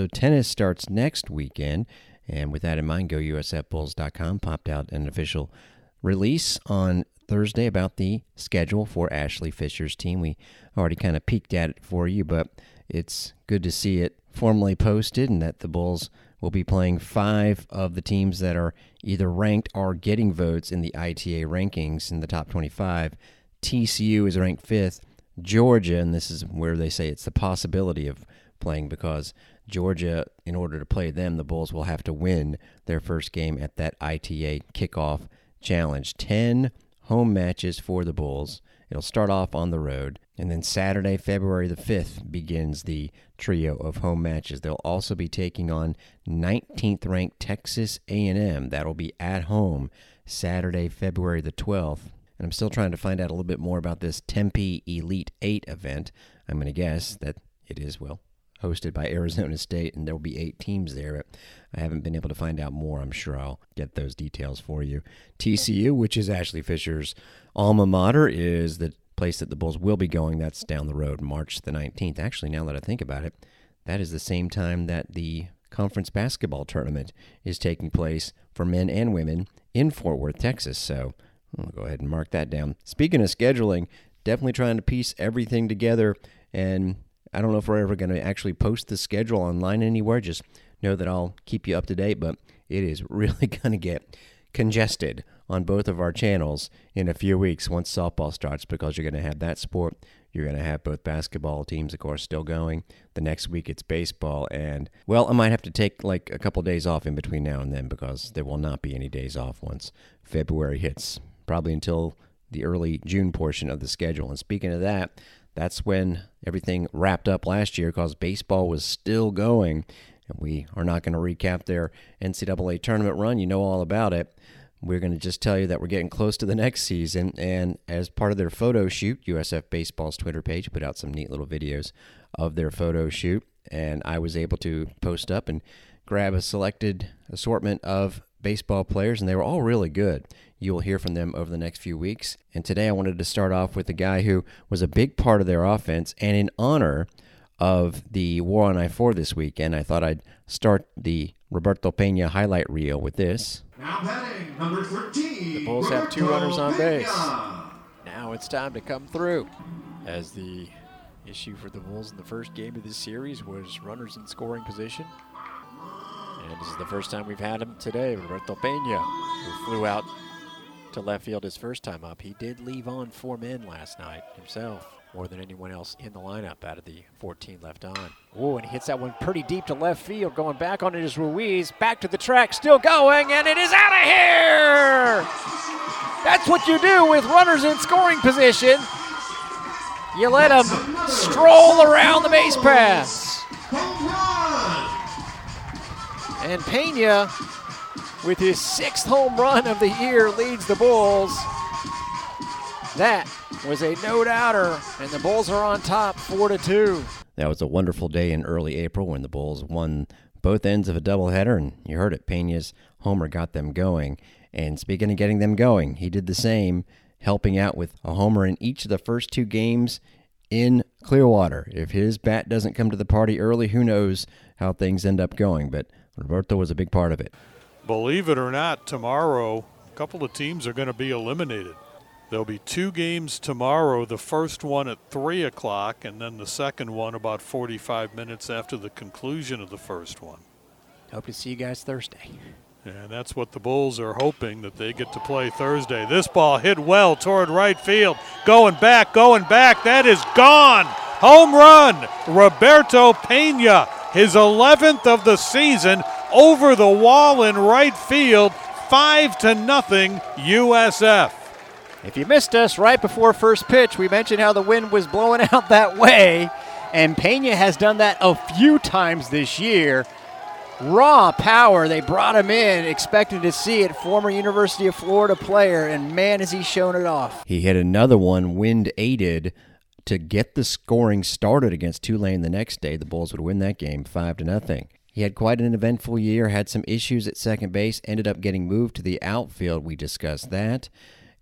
So tennis starts next weekend, and with that in mind, GoUSFBulls.com popped out an official release on Thursday about the schedule for Ashley Fisher's team. We already kind of peeked at it for you, but it's good to see it formally posted and that the Bulls will be playing five of the teams that are either ranked or getting votes in the ITA rankings in the top 25. TCU is ranked fifth. Georgia, and this is where they say it's the possibility of playing because Georgia, in order to play them, the Bulls will have to win their first game at that ITA kickoff challenge. 10 home matches for the Bulls. It'll start off on the road, and then Saturday, February the 5th, begins the trio of home matches. They'll also be taking on 19th ranked Texas A&M. That'll be at home Saturday, February the 12th. And I'm still trying to find out a little bit more about this Tempe Elite 8 event. I'm going to guess that it is, well, hosted by Arizona State, and there will be eight teams there. I haven't been able to find out more. I'm sure I'll get those details for you. TCU, which is Ashley Fisher's alma mater, is the place that the Bulls will be going. That's down the road, March the 19th. Actually, now that I think about it, that is the same time that the conference basketball tournament is taking place for men and women in Fort Worth, Texas. So I'll go ahead and mark that down. Speaking of scheduling, definitely trying to piece everything together and I don't know if we're ever going to actually post the schedule online anywhere. Just know that I'll keep you up to date, but it is really going to get congested on both of our channels in a few weeks once softball starts because you're going to have that sport. You're going to have both basketball teams, of course, still going. The next week it's baseball. And, well, I might have to take like a couple days off in between now and then because there will not be any days off once February hits, probably until the early June portion of the schedule. And speaking of that, that's when everything wrapped up last year because baseball was still going. And we are not going to recap their NCAA tournament run. You know all about it. We're going to just tell you that we're getting close to the next season. And as part of their photo shoot, USF Baseball's Twitter page put out some neat little videos of their photo shoot. And I was able to post up and grab a selected assortment of baseball players, and they were all really good. You will hear from them over the next few weeks. And today I wanted to start off with a guy who was a big part of their offense, and in honor of the War on I 4 this weekend, I thought I'd start the Roberto Pena highlight reel with this. Now batting, number 13. The Bulls have two runners on base. Now it's time to come through. As the issue for the Bulls in the first game of this series was runners in scoring position. And this is the first time we've had him today, Roberto Pena, who flew out to left field his first time up. He did leave on four men last night himself, more than anyone else in the lineup out of the 14 left on. Oh, and he hits that one pretty deep to left field. Going back on it is Ruiz. Back to the track, still going, and it is out of here! That's what you do with runners in scoring position. You let them stroll around the base paths. And Pena, with his sixth home run of the year, leads the Bulls. That was a no doubter, and the Bulls are on top, four to two. That was a wonderful day in early April when the Bulls won both ends of a doubleheader, and you heard it. Pena's homer got them going. And speaking of getting them going, he did the same, helping out with a homer in each of the first two games in Clearwater. If his bat doesn't come to the party early, who knows how things end up going. But Roberto was a big part of it. Believe it or not, tomorrow a couple of teams are going to be eliminated. There'll be two games tomorrow. The first one at 3 o'clock, and then the second one about 45 minutes after the conclusion of the first one. Hope to see you guys Thursday. And that's what the Bulls are hoping that they get to play Thursday. This ball hit well toward right field. Going back, going back. That is gone. Home run. Roberto Pena, his 11th of the season, over the wall in right field. Five to nothing, USF. If you missed us right before first pitch, we mentioned how the wind was blowing out that way, and Pena has done that a few times this year. Raw power, they brought him in, expecting to see it. Former University of Florida player, and man, has he shown it off. He hit another one, wind aided, to get the scoring started against Tulane the next day. The Bulls would win that game five to nothing. He had quite an eventful year, had some issues at second base, ended up getting moved to the outfield. We discussed that.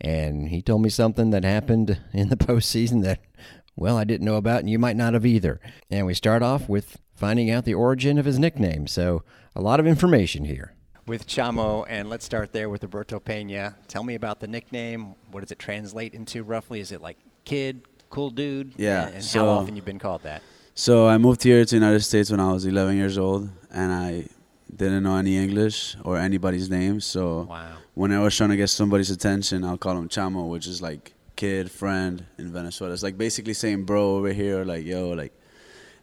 And he told me something that happened in the postseason that well, I didn't know about, and you might not have either. And we start off with finding out the origin of his nickname. So, a lot of information here. With Chamo, and let's start there with Roberto Pena. Tell me about the nickname. What does it translate into roughly? Is it like kid, cool dude? Yeah, And, so- how often you've been called that? So I moved here to the United States when I was 11 years old, and I didn't know any English or anybody's name. So Wow. when I was trying to get somebody's attention, I'll call him Chamo, which is like kid, friend in Venezuela. It's like basically saying bro over here, or like yo, like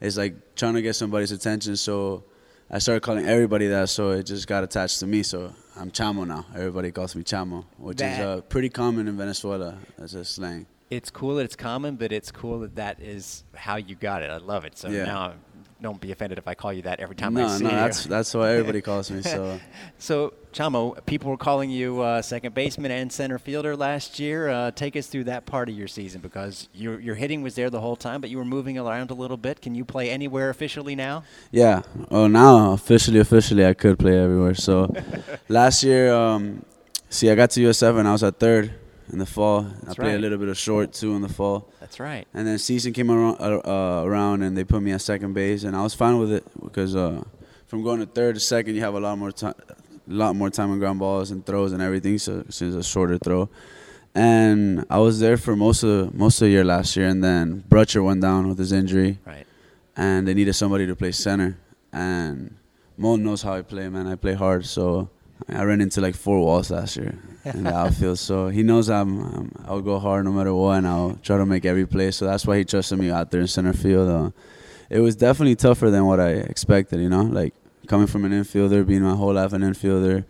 it's like trying to get somebody's attention. So I started calling everybody that, so it just got attached to me. So I'm Chamo now. Everybody calls me Chamo, which is uh, pretty common in Venezuela as a slang. It's cool that it's common, but it's cool that that is how you got it. I love it. So Yeah. now, don't be offended if I call you that every time I No, see no, you. that's that's why everybody calls me. So. So, Chamo, people were calling you uh, second baseman and center fielder last year. Uh, take us through that part of your season because your your hitting was there the whole time, but you were moving around a little bit. Can you play anywhere officially now? Yeah. Oh, now officially, officially, I could play everywhere. So last year, um, see, I got to USF and I was at third in the fall. I That's played right. a little bit of short too in the fall. That's right. And then season came around, uh, uh, around and they put me at second base, and I was fine with it because uh, from going to third to second, you have a lot more time, a lot more time on ground balls and throws and everything. So since a shorter throw, and I was there for most of most of the year last year, and then Brutcher went down with his injury Right. and they needed somebody to play center. And Mo knows how I play, man. I play hard, so I ran into like four walls last year in the outfield. So he knows I'm, I'm I'll go hard no matter what, and I'll try to make every play. So that's why he trusted me out there in center field. Uh, it was definitely tougher than what I expected. You know, like coming from an infielder, being my whole life an infielder,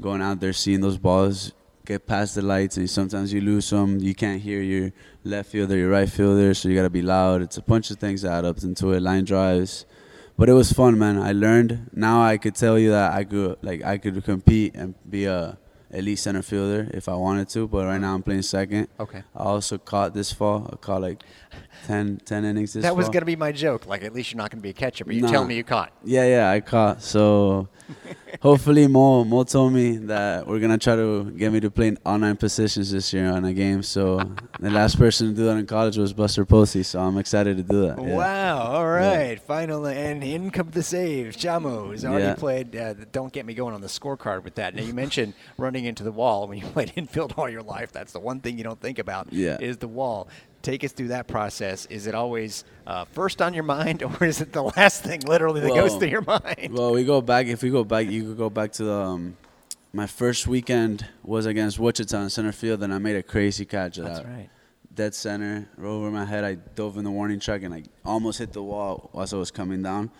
going out there seeing those balls get past the lights, and sometimes you lose some. You can't hear your left fielder, your right fielder, so you gotta be loud. It's a bunch of things that add up into it. Line drives, but it was fun, man. I learned. Now I could tell you that I could like I could compete and be a elite center fielder if I wanted to. But right now I'm playing second. Okay. I also caught this fall. I caught like 10, 10 innings this that was fall. going to be my joke. Like, at least you're not going to be a catcher, but you Nah. tell me you caught. Yeah, yeah, I caught. So hopefully Mo Mo told me that we're gonna try to get me to play in all nine positions this year on a game. So the last person to do that in college was Buster Posey. So I'm excited to do that. yeah. Wow! All right, final and in come the saves. Chamo has already Yeah. played. Uh, don't get me going on the scorecard with that. Now you mentioned running into the wall when you played infield all your life. That's the one thing you don't think about. Yeah. is the wall. Take us through that process. Is it always uh, first on your mind, or is it the last thing literally that goes Well- through your mind? Well, we go back. If we go back, you could go back to the. Um, my first weekend was against Wichita in center field, and I made a crazy catch. That's right. dead center, right over my head. I dove in the warning track and I almost hit the wall as I was coming down.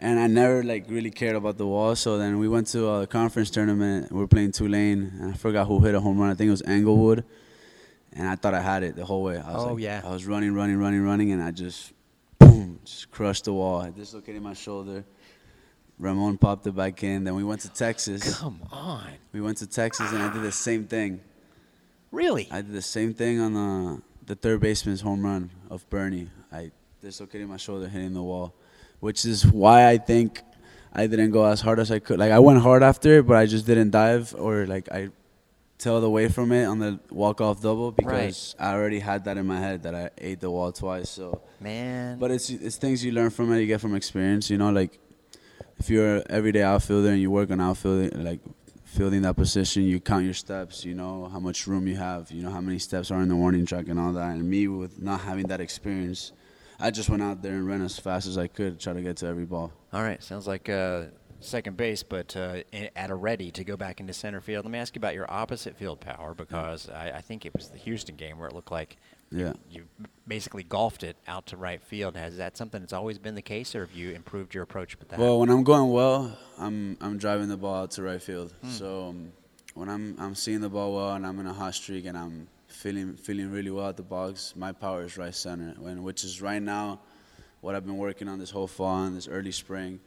And I never like really cared about the wall. So then we went to a conference tournament. We were playing Tulane, and I forgot who hit a home run. I think it was Englewood. And I thought I had it the whole way. I was Oh, like- yeah. I was running, running, running, running, and I just boom, just crushed the wall. I dislocated my shoulder. Ramon popped it back in. Then we went to Texas. Come on, We went to Texas, and I did the same thing. really? I did the same thing on the the third baseman's home run of Bernie. I dislocated my shoulder hitting the wall, which is why I think I didn't go as hard as I could. Like I went hard after it, but I just didn't dive or like I tailed away from it on the walk off double because I already had that in my head that I ate the wall twice. So, Man, but it's it's things you learn from it. You get from experience. You know, like if you're an everyday outfielder and you work on outfielding, like fielding that position, you count your steps. You know how much room you have. You know how many steps are in the warning track and all that. And me, with not having that experience, I just went out there and ran as fast as I could, try to get to every ball. All right, sounds like uh, second base, but uh, at a ready to go back into center field. Let me ask you about your opposite field power because I, I think it was the Houston game where it looked like Yeah. you basically golfed it out to right field. Has that something that's always been the case, or have you improved your approach with that? Well, when I'm going well, I'm I'm driving the ball out to right field. So um, when I'm I'm seeing the ball well and I'm in a hot streak and I'm feeling feeling really well at the box, my power is right center. When which is right now, what I've been working on this whole fall and this early spring,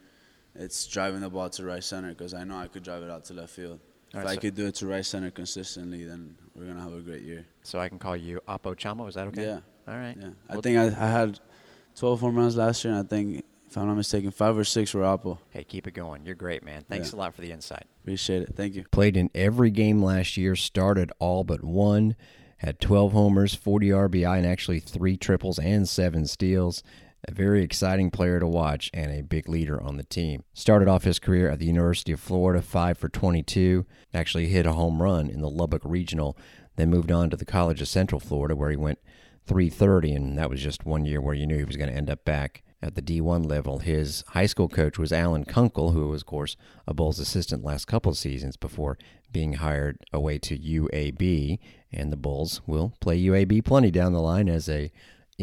it's driving the ball to right center because I know I could drive it out to left field. If Alright, I so- could do it to right center consistently, then we're gonna have a great year. so I can call you Oppo Chamo. Is that okay? Yeah. All right. Yeah, I Well, think I, I had 12 home runs last year, and I think if I'm not mistaken, five or six were oppo. Hey, keep it going. You're great, man. Thanks Yeah. a lot for the insight. Appreciate it. Thank you. Played in every game last year, started all but one, had 12 homers, 40 RBI, and actually three triples and seven steals. A very exciting player to watch and a big leader on the team. Started off his career at the University of Florida, 5 for 22. Actually hit a home run in the Lubbock Regional, then moved on to the College of Central Florida where he went 330, and that was just one year where you knew he was going to end up back at the D1 level. His high school coach was Alan Kunkel, who was, of course, a Bulls assistant last couple seasons before being hired away to UAB. And the Bulls will play UAB plenty down the line as a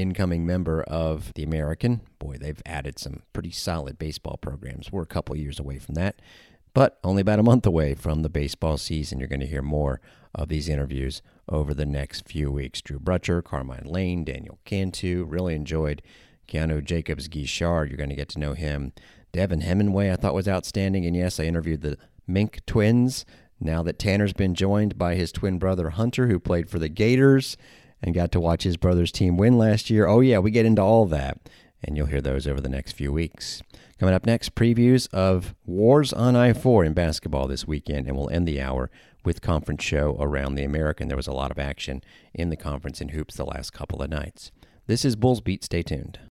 incoming member of the American. Boy, they've added some pretty solid baseball programs. We're a couple years away from that, but only about a month away from the baseball season. You're going to hear more of these interviews over the next few weeks. Drew Brutcher, Carmine Lane, Daniel Cantu. Really enjoyed Keanu Jacobs Guichard. You're going to get to know him. Devin Hemingway, I thought was outstanding. And yes, I interviewed the Mink twins. Now that Tanner's been joined by his twin brother Hunter, who played for the Gators and got to watch his brother's team win last year. Oh, yeah, we get into all that. And you'll hear those over the next few weeks. Coming up next, previews of Wars on I 4 in basketball this weekend, and we'll end the hour with conference show around the American. There was a lot of action in the conference in hoops the last couple of nights. This is Bulls Beat. Stay tuned.